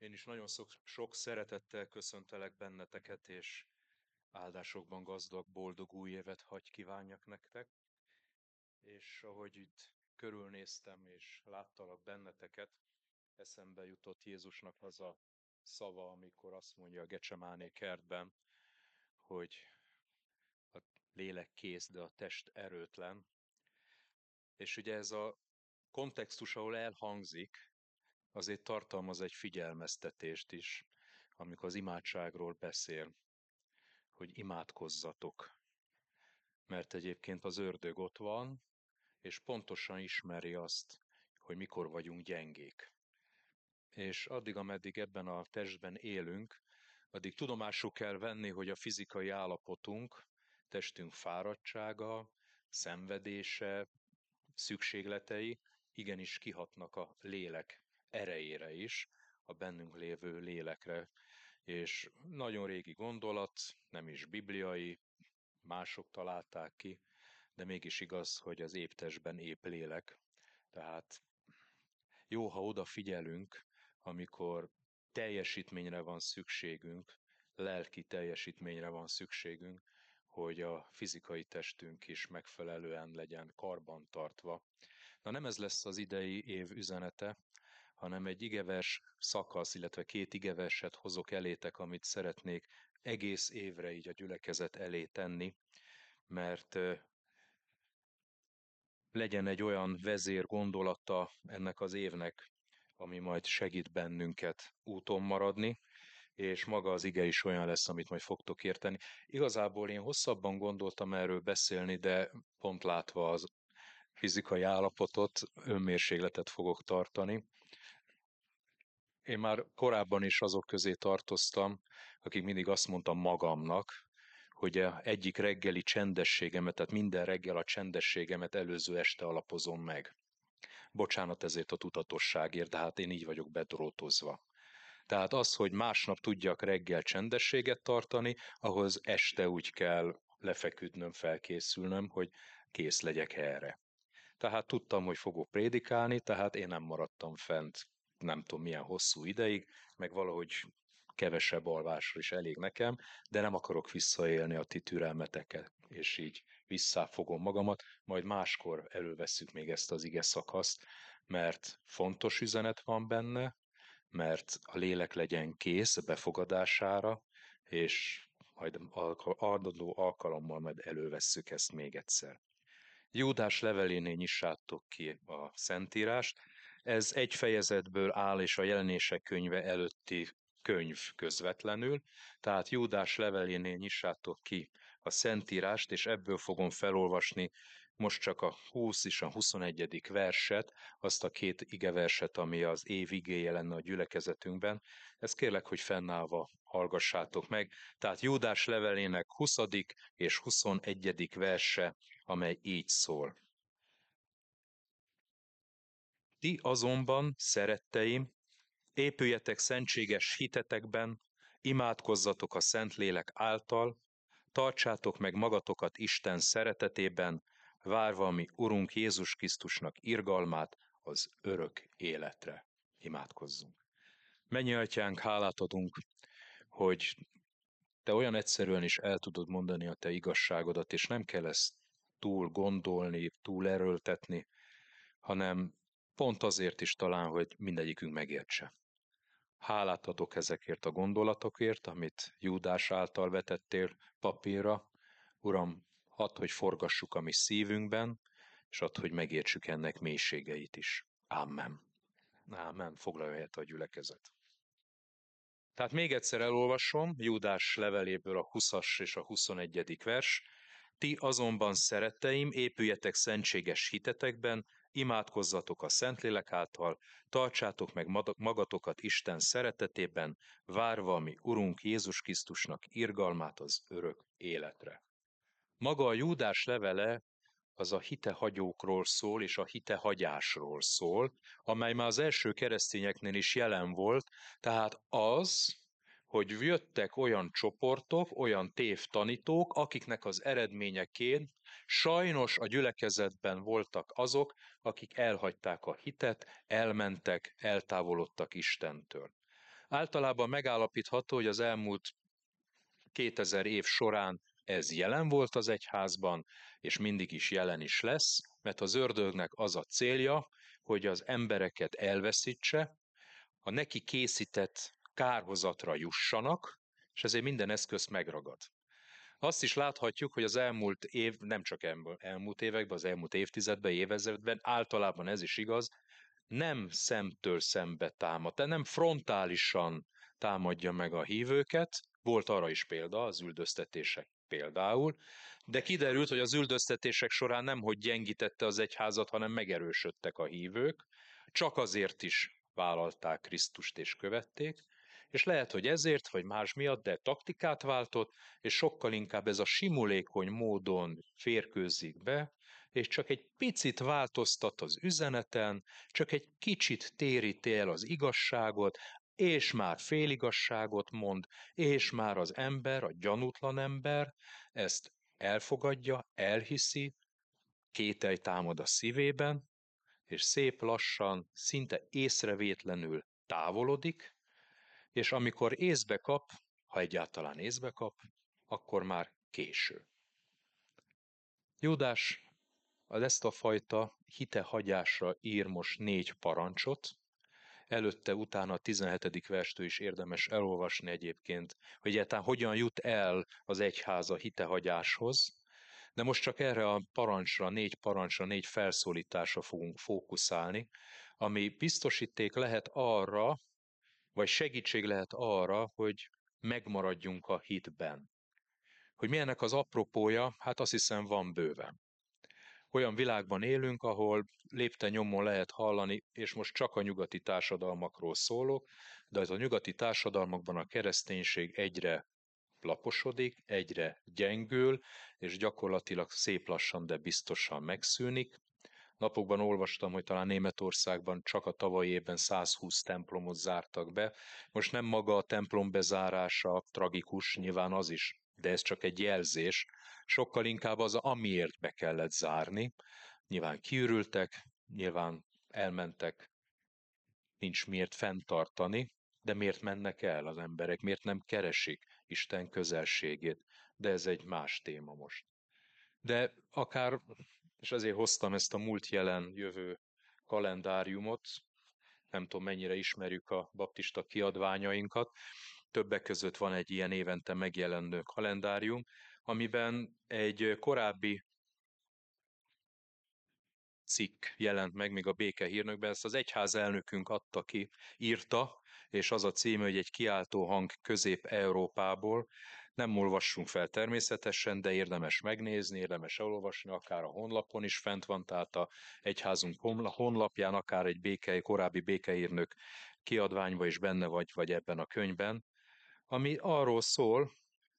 Én is nagyon sok, sok szeretettel köszöntelek benneteket, és áldásokban gazdag, boldog új évet hagy kívánjak nektek. És ahogy itt körülnéztem, és láttalak benneteket, eszembe jutott Jézusnak az a szava, amikor azt mondja a Gecsemáné kertben, hogy a lélek kész, de a test erőtlen. És ugye ez a kontextus, ahol elhangzik, azért tartalmaz egy figyelmeztetést is, amikor az imádságról beszél, hogy imádkozzatok. Mert egyébként az ördög ott van, és pontosan ismeri azt, hogy mikor vagyunk gyengék. És addig, ameddig ebben a testben élünk, addig tudomásul kell venni, hogy a fizikai állapotunk, testünk fáradtsága, szenvedése, szükségletei igenis kihatnak a lélek erejére is, a bennünk lévő lélekre. És nagyon régi gondolat, nem is bibliai, mások találták ki, de mégis igaz, hogy az éptesben épp lélek. Tehát jó, ha odafigyelünk, amikor teljesítményre van szükségünk, lelki teljesítményre van szükségünk, hogy a fizikai testünk is megfelelően legyen karban tartva. Na nem ez lesz az idei év üzenete, hanem egy igevers szakasz, illetve két igeverset hozok elétek, amit szeretnék egész évre így a gyülekezet elé tenni, mert legyen egy olyan vezér gondolata ennek az évnek, ami majd segít bennünket úton maradni, és maga az ige is olyan lesz, amit majd fogtok érteni. Igazából én hosszabban gondoltam erről beszélni, de pont látva az fizikai állapotot, önmérségletet fogok tartani, én már korábban is azok közé tartoztam, akik mindig azt mondtam magamnak, hogy egyik reggeli csendességemet, tehát minden reggel a csendességemet előző este alapozom meg. Bocsánat ezért a tudatosságért, de hát én így vagyok bedrótozva. Tehát az, hogy másnap tudjak reggel csendességet tartani, ahhoz este úgy kell lefeküdnöm, felkészülnöm, hogy kész legyek erre. Tehát tudtam, hogy fogok prédikálni, tehát én nem maradtam fent nem tudom milyen hosszú ideig, meg valahogy kevesebb alvásra is elég nekem, de nem akarok visszaélni a ti türelmeteket, és így visszafogom magamat, majd máskor elővesszük még ezt az ige szakaszt, mert fontos üzenet van benne, mert a lélek legyen kész a befogadására, és majd adandó alkalommal majd elővesszük ezt még egyszer. Júdás levelénél nyissátok ki a Szentírást, ez egy fejezetből áll, és a jelenések könyve előtti könyv közvetlenül, tehát Júdás levelénél nyissátok ki a Szentírást, és ebből fogom felolvasni most csak a 20 és a 21. verset, azt a két igeverset, ami az év igéje lenne a gyülekezetünkben. Ezt kérlek, hogy fennállva hallgassátok meg. Tehát Júdás levelének 20. és 21. verse, amely így szól. Ti azonban, szeretteim, épüljetek szentséges hitetekben, imádkozzatok a Szentlélek által, tartsátok meg magatokat Isten szeretetében, várva a mi Urunk Jézus Krisztusnak irgalmát az örök életre. Imádkozzunk. Mennyi atyánk, hálát adunk, hogy te olyan egyszerűen is el tudod mondani a te igazságodat, és nem kell ezt túl gondolni, túl erőltetni, hanem Pont azért is talán, hogy mindegyikünk megértse. Hálát adok ezekért a gondolatokért, amit Júdás által vetettél papírra. Uram, hadd, hogy forgassuk a mi szívünkben, és add, hogy megértsük ennek mélységeit is. Amen. Amen. Foglalja helyet a gyülekezet. Tehát még egyszer elolvasom Júdás leveléből a 20-as és a 21. vers. Ti azonban, szeretteim, épüljetek szentséges hitetekben, imádkozzatok a Szentlélek által, tartsátok meg magatokat Isten szeretetében, várva mi Urunk Jézus Krisztusnak irgalmát az örök életre. Maga a Júdás levele az a hitehagyókról szól, és a hitehagyásról szól, amely már az első keresztényeknél is jelen volt, tehát az, hogy jöttek olyan csoportok, olyan tévtanítók, akiknek az eredményeként sajnos a gyülekezetben voltak azok, akik elhagyták a hitet, elmentek, eltávolodtak Istentől. Általában megállapítható, hogy az elmúlt 2000 év során ez jelen volt az egyházban, és mindig is jelen is lesz, mert az ördögnek az a célja, hogy az embereket elveszítse, a neki készített kárhozatra jussanak, és ezért minden eszközt megragad. Azt is láthatjuk, hogy az elmúlt év, nem csak elmúlt években, az elmúlt évtizedben, évezredben, általában ez is igaz, nem szemtől szembe támad, tehát nem frontálisan támadja meg a hívőket, volt arra is példa, az üldöztetések például, de kiderült, hogy az üldöztetések során nem hogy gyengítette az egyházat, hanem megerősödtek a hívők, csak azért is vállalták Krisztust és követték, és lehet, hogy ezért, vagy más miatt, de taktikát váltott, és sokkal inkább ez a simulékony módon férkőzik be, és csak egy picit változtat az üzeneten, csak egy kicsit téríti el az igazságot, és már féligasságot mond, és már az ember, a gyanútlan ember ezt elfogadja, elhiszi, kételj támad a szívében, és szép lassan, szinte észrevétlenül távolodik, és amikor észbe kap, ha egyáltalán észbe kap, akkor már késő. Júdás az ezt a fajta hitehagyásra ír most négy parancsot, előtte, utána a 17. verstől is érdemes elolvasni egyébként, hogy egyáltalán hogyan jut el az egyház a hitehagyáshoz, de most csak erre a parancsra, négy parancsra, négy felszólításra fogunk fókuszálni, ami biztosíték lehet arra, vagy segítség lehet arra, hogy megmaradjunk a hitben. Hogy milyennek az apropója, hát azt hiszem van bőven. Olyan világban élünk, ahol lépte nyomon lehet hallani, és most csak a nyugati társadalmakról szólok, de az a nyugati társadalmakban a kereszténység egyre laposodik, egyre gyengül, és gyakorlatilag szép lassan, de biztosan megszűnik. Napokban olvastam, hogy talán Németországban csak a tavalyi évben 120 templomot zártak be. Most nem maga a templom bezárása tragikus, nyilván az is, de ez csak egy jelzés. Sokkal inkább az, amiért be kellett zárni. Nyilván kiürültek, nyilván elmentek, nincs miért fenntartani, de miért mennek el az emberek, miért nem keresik Isten közelségét. De ez egy más téma most. De akár és azért hoztam ezt a múlt jelen jövő kalendáriumot, nem tudom mennyire ismerjük a baptista kiadványainkat, többek között van egy ilyen évente megjelenő kalendárium, amiben egy korábbi cikk jelent meg még a békehírnökben, ezt az egyház elnökünk adta ki, írta, és az a címe, hogy egy kiáltó hang Közép-Európából, nem olvassunk fel természetesen, de érdemes megnézni, érdemes elolvasni, akár a honlapon is fent van, tehát a egyházunk honlapján, akár egy békei, korábbi békeírnök kiadványban is benne vagy, vagy ebben a könyvben, ami arról szól,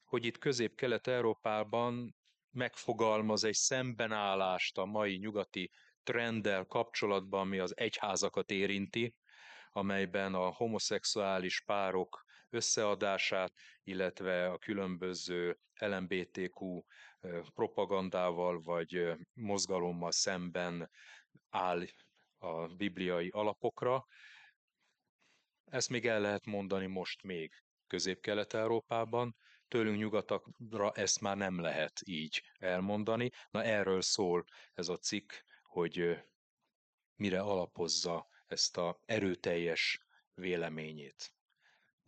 hogy itt Közép-Kelet-Európában megfogalmaz egy szembenállást a mai nyugati trenddel kapcsolatban, ami az egyházakat érinti, amelyben a homoszexuális párok összeadását, illetve a különböző LMBTQ propagandával vagy mozgalommal szemben áll a bibliai alapokra. Ezt még el lehet mondani most még Közép-Kelet-Európában, tőlünk nyugatakra ezt már nem lehet így elmondani. Na erről szól ez a cikk, hogy mire alapozza ezt a erőteljes véleményét.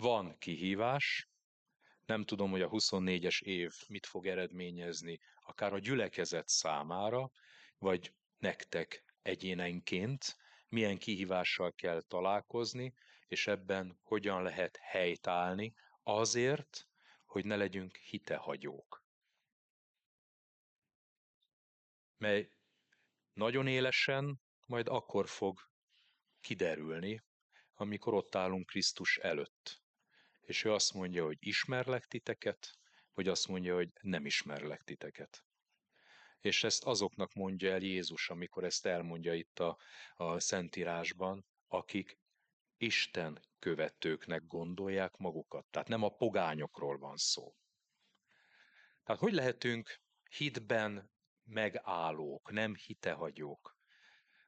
Van kihívás, nem tudom, hogy a 24-es év mit fog eredményezni, akár a gyülekezet számára, vagy nektek egyénenként, milyen kihívással kell találkozni, és ebben hogyan lehet helytállni azért, hogy ne legyünk hitehagyók. Mely nagyon élesen majd akkor fog kiderülni, amikor ott állunk Krisztus előtt és ő azt mondja, hogy ismerlek titeket, vagy azt mondja, hogy nem ismerlek titeket. És ezt azoknak mondja el Jézus, amikor ezt elmondja itt a, a Szentírásban, akik Isten követőknek gondolják magukat. Tehát nem a pogányokról van szó. Tehát hogy lehetünk hitben megállók, nem hitehagyók?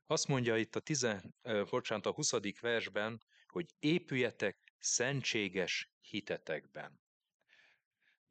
Azt mondja itt a, tizen, bocsánat, a 20. versben, hogy épüljetek szentséges hitetekben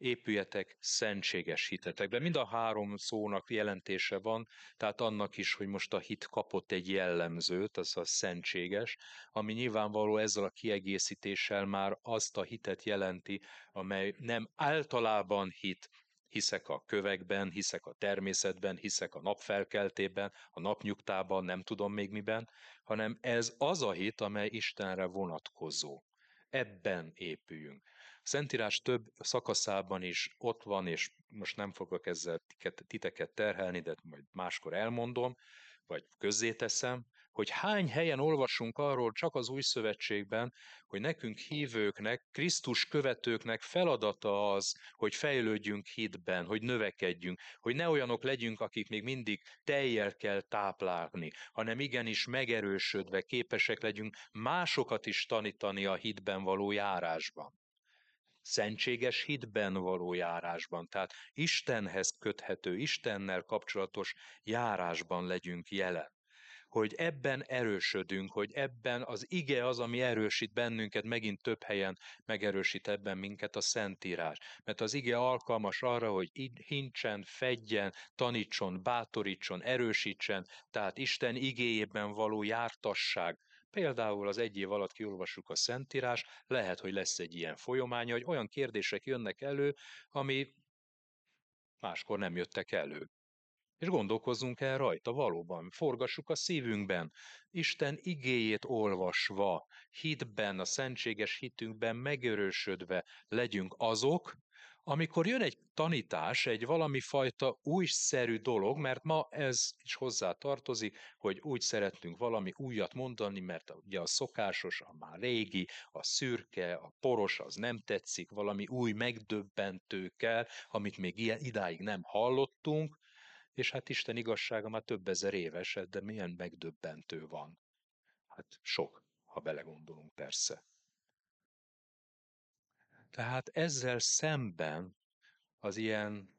épüljetek szentséges hitetekben. Mind a három szónak jelentése van, tehát annak is, hogy most a hit kapott egy jellemzőt, az a szentséges, ami nyilvánvaló ezzel a kiegészítéssel már azt a hitet jelenti, amely nem általában hit, hiszek a kövekben, hiszek a természetben, hiszek a napfelkeltében, a napnyugtában, nem tudom még miben, hanem ez az a hit, amely Istenre vonatkozó. Ebben épüljünk. Szentírás több szakaszában is ott van, és most nem fogok ezzel titeket terhelni, de majd máskor elmondom, vagy közzéteszem, hogy hány helyen olvasunk arról csak az új szövetségben, hogy nekünk hívőknek, Krisztus követőknek feladata az, hogy fejlődjünk hitben, hogy növekedjünk, hogy ne olyanok legyünk, akik még mindig teljel kell táplálni, hanem igenis megerősödve képesek legyünk másokat is tanítani a hitben való járásban szentséges hitben való járásban, tehát Istenhez köthető, Istennel kapcsolatos járásban legyünk jelen. Hogy ebben erősödünk, hogy ebben az ige az, ami erősít bennünket, megint több helyen megerősít ebben minket a Szentírás. Mert az ige alkalmas arra, hogy hincsen, fedjen, tanítson, bátorítson, erősítsen, tehát Isten igéjében való jártasság, Például az egy év alatt kiolvassuk a Szentírás, lehet, hogy lesz egy ilyen folyamánya, hogy olyan kérdések jönnek elő, ami máskor nem jöttek elő. És gondolkozzunk el rajta valóban, forgassuk a szívünkben, Isten igéjét olvasva, hitben, a szentséges hitünkben megerősödve legyünk azok, amikor jön egy tanítás, egy valami fajta újszerű dolog, mert ma ez is hozzá tartozik, hogy úgy szeretünk valami újat mondani, mert ugye a szokásos, a már régi, a szürke, a poros, az nem tetszik, valami új megdöbbentő kell, amit még idáig nem hallottunk, és hát Isten igazsága már több ezer éves, de milyen megdöbbentő van. Hát sok, ha belegondolunk persze. Tehát ezzel szemben az ilyen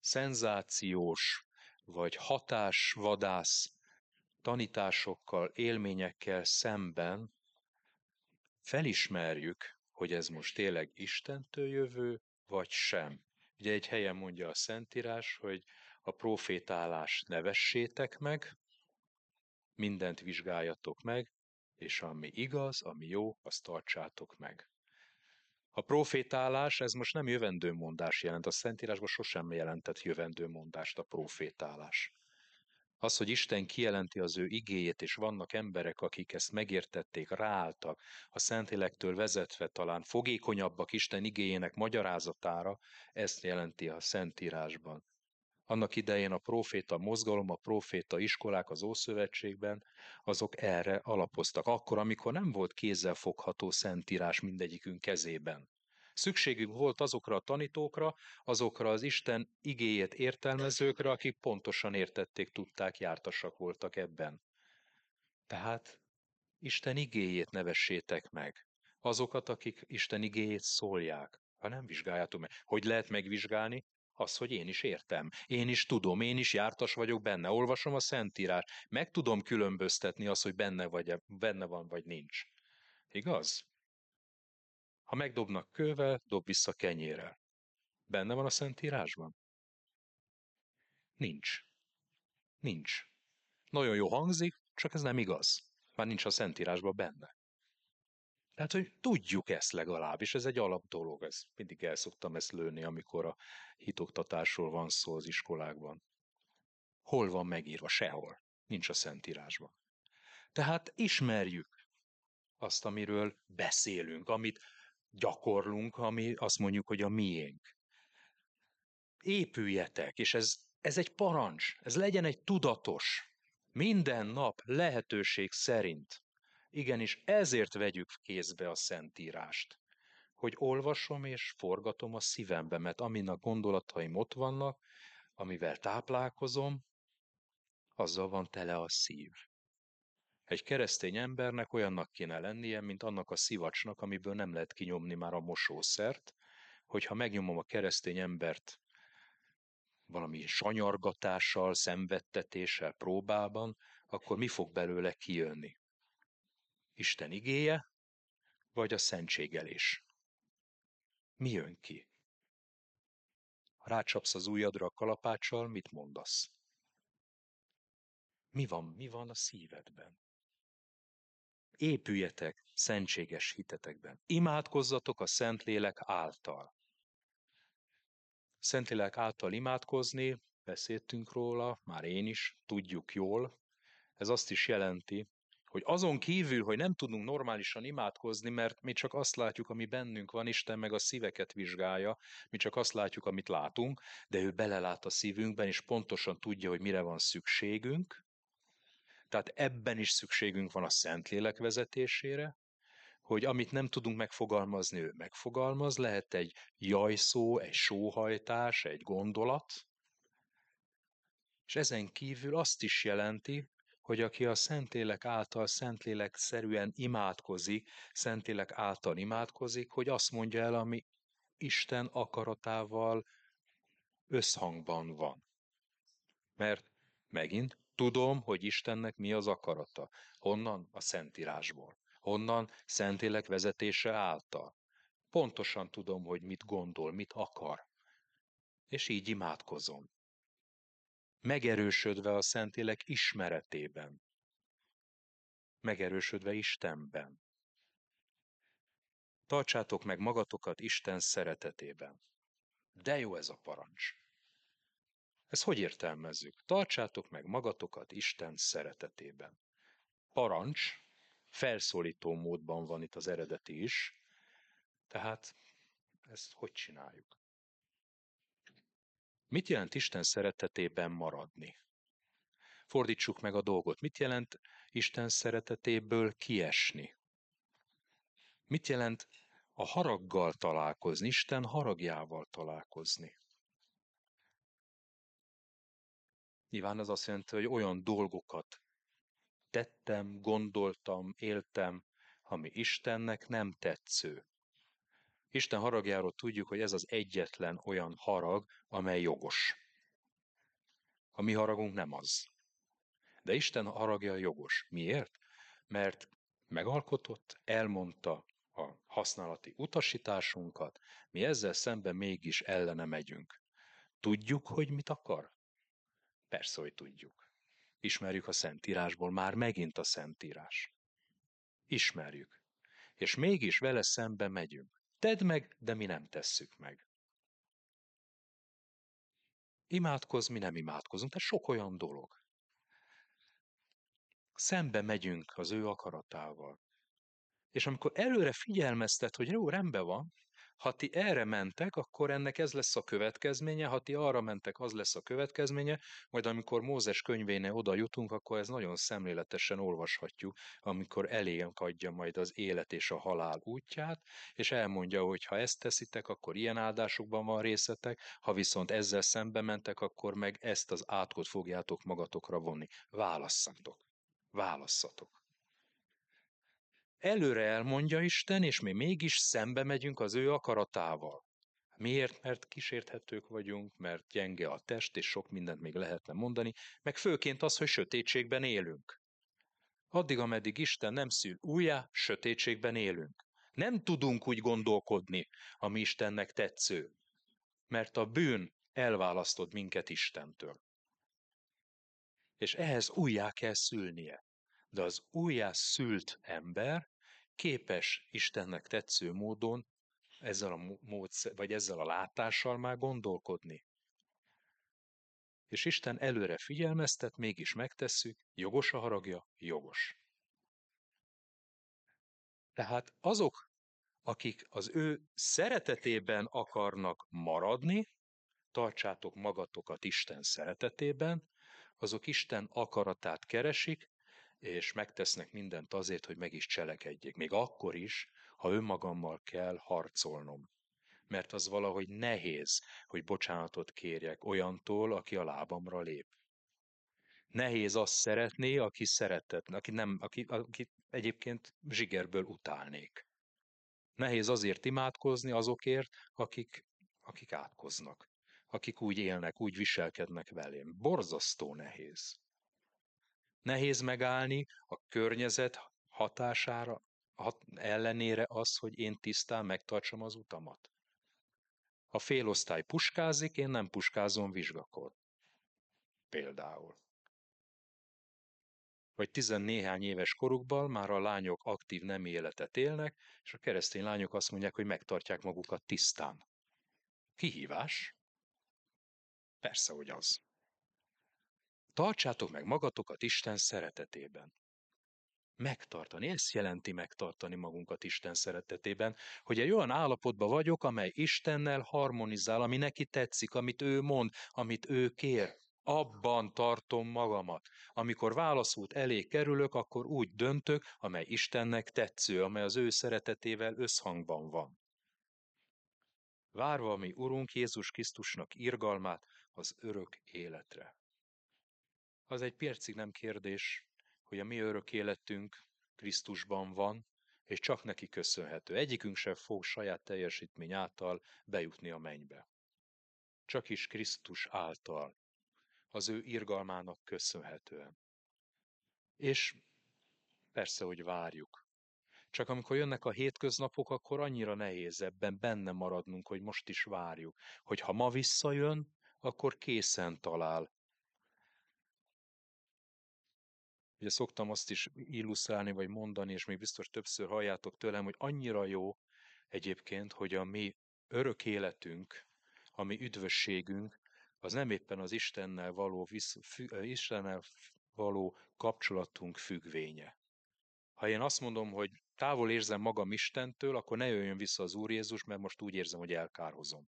szenzációs vagy hatásvadász tanításokkal, élményekkel szemben felismerjük, hogy ez most tényleg Istentől jövő, vagy sem. Ugye egy helyen mondja a Szentírás, hogy a profétálást nevessétek meg, mindent vizsgáljatok meg, és ami igaz, ami jó, azt tartsátok meg. A profétálás, ez most nem jövendőmondás jelent, a Szentírásban sosem jelentett jövendőmondást a profétálás. Az, hogy Isten kijelenti az ő igéjét, és vannak emberek, akik ezt megértették, ráálltak, a Szentélektől vezetve talán fogékonyabbak Isten igéjének magyarázatára, ezt jelenti a Szentírásban. Annak idején a proféta mozgalom, a proféta iskolák az Ószövetségben, azok erre alapoztak. Akkor, amikor nem volt kézzel fogható szentírás mindegyikünk kezében. Szükségünk volt azokra a tanítókra, azokra az Isten igéjét értelmezőkre, akik pontosan értették, tudták, jártasak voltak ebben. Tehát Isten igéjét nevessétek meg. Azokat, akik Isten igéjét szólják. Ha nem vizsgáljátok meg. Hogy lehet megvizsgálni? Az, hogy én is értem, én is tudom, én is jártas vagyok benne, olvasom a Szentírás, meg tudom különböztetni azt, hogy benne, vagy, benne van, vagy nincs. Igaz? Ha megdobnak kővel, dob vissza kenyérrel. Benne van a Szentírásban? Nincs. Nincs. Nagyon jó hangzik, csak ez nem igaz. Már nincs a Szentírásban benne. Tehát, hogy tudjuk ezt legalább, és ez egy alap dolog, ez mindig el szoktam ezt lőni, amikor a hitoktatásról van szó az iskolákban. Hol van megírva? Sehol. Nincs a Szentírásban. Tehát ismerjük azt, amiről beszélünk, amit gyakorlunk, ami azt mondjuk, hogy a miénk. Épüljetek, és ez, ez egy parancs, ez legyen egy tudatos, minden nap lehetőség szerint Igenis, ezért vegyük kézbe a Szentírást, hogy olvasom és forgatom a szívembe, mert amin a gondolataim ott vannak, amivel táplálkozom, azzal van tele a szív. Egy keresztény embernek olyannak kéne lennie, mint annak a szivacsnak, amiből nem lehet kinyomni már a mosószert, hogyha megnyomom a keresztény embert valami sanyargatással, szenvedtetéssel, próbában, akkor mi fog belőle kijönni? Isten igéje, vagy a szentségelés? Mi jön ki? Ha rácsapsz az ujjadra a kalapáccsal, mit mondasz? Mi van, mi van a szívedben? Épüljetek szentséges hitetekben. Imádkozzatok a Szentlélek által. Szentlélek által imádkozni, beszéltünk róla, már én is, tudjuk jól. Ez azt is jelenti, hogy azon kívül, hogy nem tudunk normálisan imádkozni, mert mi csak azt látjuk, ami bennünk van, Isten meg a szíveket vizsgálja, mi csak azt látjuk, amit látunk, de ő belelát a szívünkben, és pontosan tudja, hogy mire van szükségünk. Tehát ebben is szükségünk van a Szentlélek vezetésére, hogy amit nem tudunk megfogalmazni, ő megfogalmaz, lehet egy jajszó, egy sóhajtás, egy gondolat, és ezen kívül azt is jelenti, hogy aki a Szentlélek által Szentlélek szerűen imádkozik, Szentlélek által imádkozik, hogy azt mondja el, ami Isten akaratával összhangban van. Mert megint tudom, hogy Istennek mi az akarata. Honnan? A Szentírásból. Honnan? Szentlélek vezetése által. Pontosan tudom, hogy mit gondol, mit akar. És így imádkozom megerősödve a Szentlélek ismeretében, megerősödve Istenben. Tartsátok meg magatokat Isten szeretetében. De jó ez a parancs. Ez hogy értelmezzük? Tartsátok meg magatokat Isten szeretetében. Parancs, felszólító módban van itt az eredeti is, tehát ezt hogy csináljuk? Mit jelent Isten szeretetében maradni? Fordítsuk meg a dolgot. Mit jelent Isten szeretetéből kiesni? Mit jelent a haraggal találkozni, Isten haragjával találkozni? Nyilván ez azt jelenti, hogy olyan dolgokat tettem, gondoltam, éltem, ami Istennek nem tetsző. Isten haragjáról tudjuk, hogy ez az egyetlen olyan harag, amely jogos. A mi haragunk nem az. De Isten haragja jogos. Miért? Mert megalkotott, elmondta a használati utasításunkat, mi ezzel szemben mégis ellene megyünk. Tudjuk, hogy mit akar? Persze, hogy tudjuk. Ismerjük a Szentírásból, már megint a Szentírás. Ismerjük. És mégis vele szembe megyünk. Tedd meg, de mi nem tesszük meg. Imádkoz, mi nem imádkozunk. Tehát sok olyan dolog. Szembe megyünk az ő akaratával. És amikor előre figyelmeztet, hogy jó, rendben van, ha ti erre mentek, akkor ennek ez lesz a következménye, ha ti arra mentek, az lesz a következménye, majd amikor Mózes könyvénél oda jutunk, akkor ez nagyon szemléletesen olvashatjuk, amikor elénk adja majd az élet és a halál útját, és elmondja, hogy ha ezt teszitek, akkor ilyen áldásokban van részetek, ha viszont ezzel szembe mentek, akkor meg ezt az átkot fogjátok magatokra vonni. Válasszatok. Válasszatok. Előre elmondja Isten, és mi mégis szembe megyünk az ő akaratával. Miért? Mert kísérthetők vagyunk, mert gyenge a test, és sok mindent még lehetne mondani, meg főként az, hogy sötétségben élünk. Addig, ameddig Isten nem szül újjá, sötétségben élünk. Nem tudunk úgy gondolkodni, ami Istennek tetsző, mert a bűn elválasztod minket Istentől. És ehhez újjá kell szülnie de az újjászült ember képes Istennek tetsző módon ezzel a módszer, vagy ezzel a látással már gondolkodni. És Isten előre figyelmeztet, mégis megtesszük, jogos a haragja, jogos. Tehát azok, akik az ő szeretetében akarnak maradni, tartsátok magatokat Isten szeretetében, azok Isten akaratát keresik, és megtesznek mindent azért, hogy meg is cselekedjék. Még akkor is, ha önmagammal kell harcolnom. Mert az valahogy nehéz, hogy bocsánatot kérjek olyantól, aki a lábamra lép. Nehéz azt szeretni, aki szeretett, aki, nem, aki, aki egyébként zsigerből utálnék. Nehéz azért imádkozni azokért, akik, akik átkoznak, akik úgy élnek, úgy viselkednek velém. Borzasztó nehéz. Nehéz megállni a környezet hatására, hat, ellenére az, hogy én tisztán megtartsam az utamat? A félosztály puskázik, én nem puskázom vizsgakor. Például. Vagy tizennéhány éves korukban már a lányok aktív nem életet élnek, és a keresztény lányok azt mondják, hogy megtartják magukat tisztán. Kihívás? Persze, hogy az. Tartsátok meg magatokat Isten szeretetében. Megtartani, ezt jelenti megtartani magunkat Isten szeretetében, hogy egy olyan állapotban vagyok, amely Istennel harmonizál, ami neki tetszik, amit ő mond, amit ő kér. Abban tartom magamat. Amikor válaszút elé kerülök, akkor úgy döntök, amely Istennek tetsző, amely az ő szeretetével összhangban van. Várva mi Urunk Jézus Krisztusnak irgalmát az örök életre. Az egy percig nem kérdés, hogy a mi örök életünk Krisztusban van, és csak neki köszönhető. Egyikünk sem fog saját teljesítmény által bejutni a mennybe. Csak is Krisztus által, az ő irgalmának köszönhetően. És persze, hogy várjuk. Csak amikor jönnek a hétköznapok, akkor annyira nehéz ebben benne maradnunk, hogy most is várjuk. Hogy ha ma visszajön, akkor készen talál, Ugye szoktam azt is illusztrálni, vagy mondani, és még biztos többször halljátok tőlem, hogy annyira jó egyébként, hogy a mi örök életünk, a mi üdvösségünk, az nem éppen az Istennel való, visz, fü, Istennel való kapcsolatunk függvénye. Ha én azt mondom, hogy távol érzem magam Istentől, akkor ne jöjjön vissza az Úr Jézus, mert most úgy érzem, hogy elkárhozom.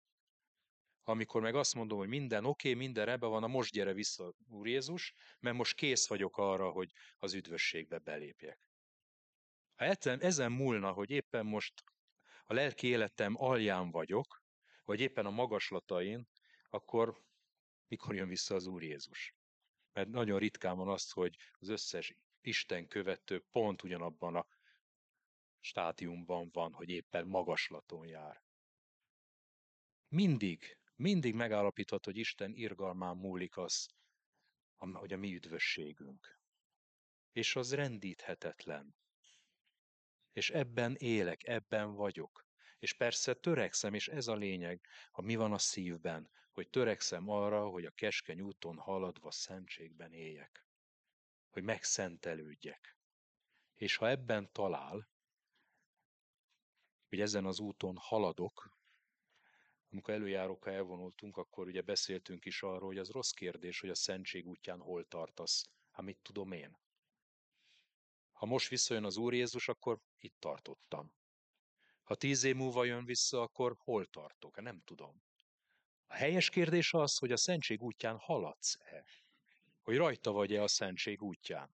Amikor meg azt mondom, hogy minden oké, okay, minden ebbe van, a most gyere vissza, Úr Jézus, mert most kész vagyok arra, hogy az üdvösségbe belépjek. Ha ezen, múlna, hogy éppen most a lelki életem alján vagyok, vagy éppen a magaslatain, akkor mikor jön vissza az Úr Jézus? Mert nagyon ritkán van az, hogy az összes Isten követő pont ugyanabban a stádiumban van, hogy éppen magaslaton jár. Mindig mindig megállapíthat, hogy Isten irgalmán múlik az, hogy a mi üdvösségünk. És az rendíthetetlen. És ebben élek, ebben vagyok. És persze törekszem, és ez a lényeg, ha mi van a szívben, hogy törekszem arra, hogy a keskeny úton haladva szentségben éljek. Hogy megszentelődjek. És ha ebben talál, hogy ezen az úton haladok, amikor előjárókkal elvonultunk, akkor ugye beszéltünk is arról, hogy az rossz kérdés, hogy a szentség útján hol tartasz. Hát mit tudom én? Ha most visszajön az Úr Jézus, akkor itt tartottam. Ha tíz év múlva jön vissza, akkor hol tartok? Hát nem tudom. A helyes kérdés az, hogy a szentség útján haladsz-e? Hogy rajta vagy-e a szentség útján?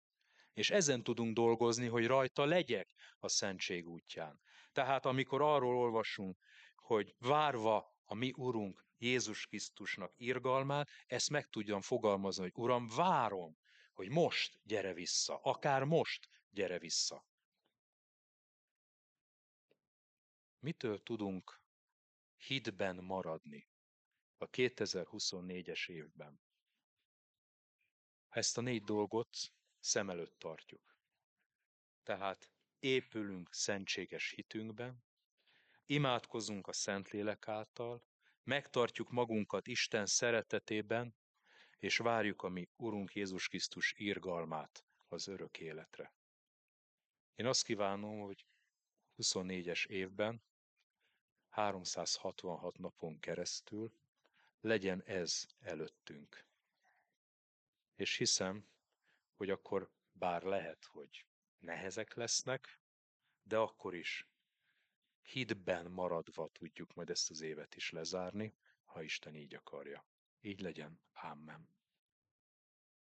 És ezen tudunk dolgozni, hogy rajta legyek a szentség útján. Tehát amikor arról olvasunk, hogy várva a mi Urunk Jézus Krisztusnak irgalmát, ezt meg tudjam fogalmazni, hogy Uram, várom, hogy most gyere vissza, akár most gyere vissza. Mitől tudunk hitben maradni a 2024-es évben? Ha ezt a négy dolgot szem előtt tartjuk. Tehát épülünk szentséges hitünkben, imádkozunk a Szentlélek által, megtartjuk magunkat Isten szeretetében, és várjuk a mi Urunk Jézus Krisztus irgalmát az örök életre. Én azt kívánom, hogy 24-es évben, 366 napon keresztül legyen ez előttünk. És hiszem, hogy akkor bár lehet, hogy nehezek lesznek, de akkor is hitben maradva tudjuk majd ezt az évet is lezárni, ha Isten így akarja. Így legyen. Amen.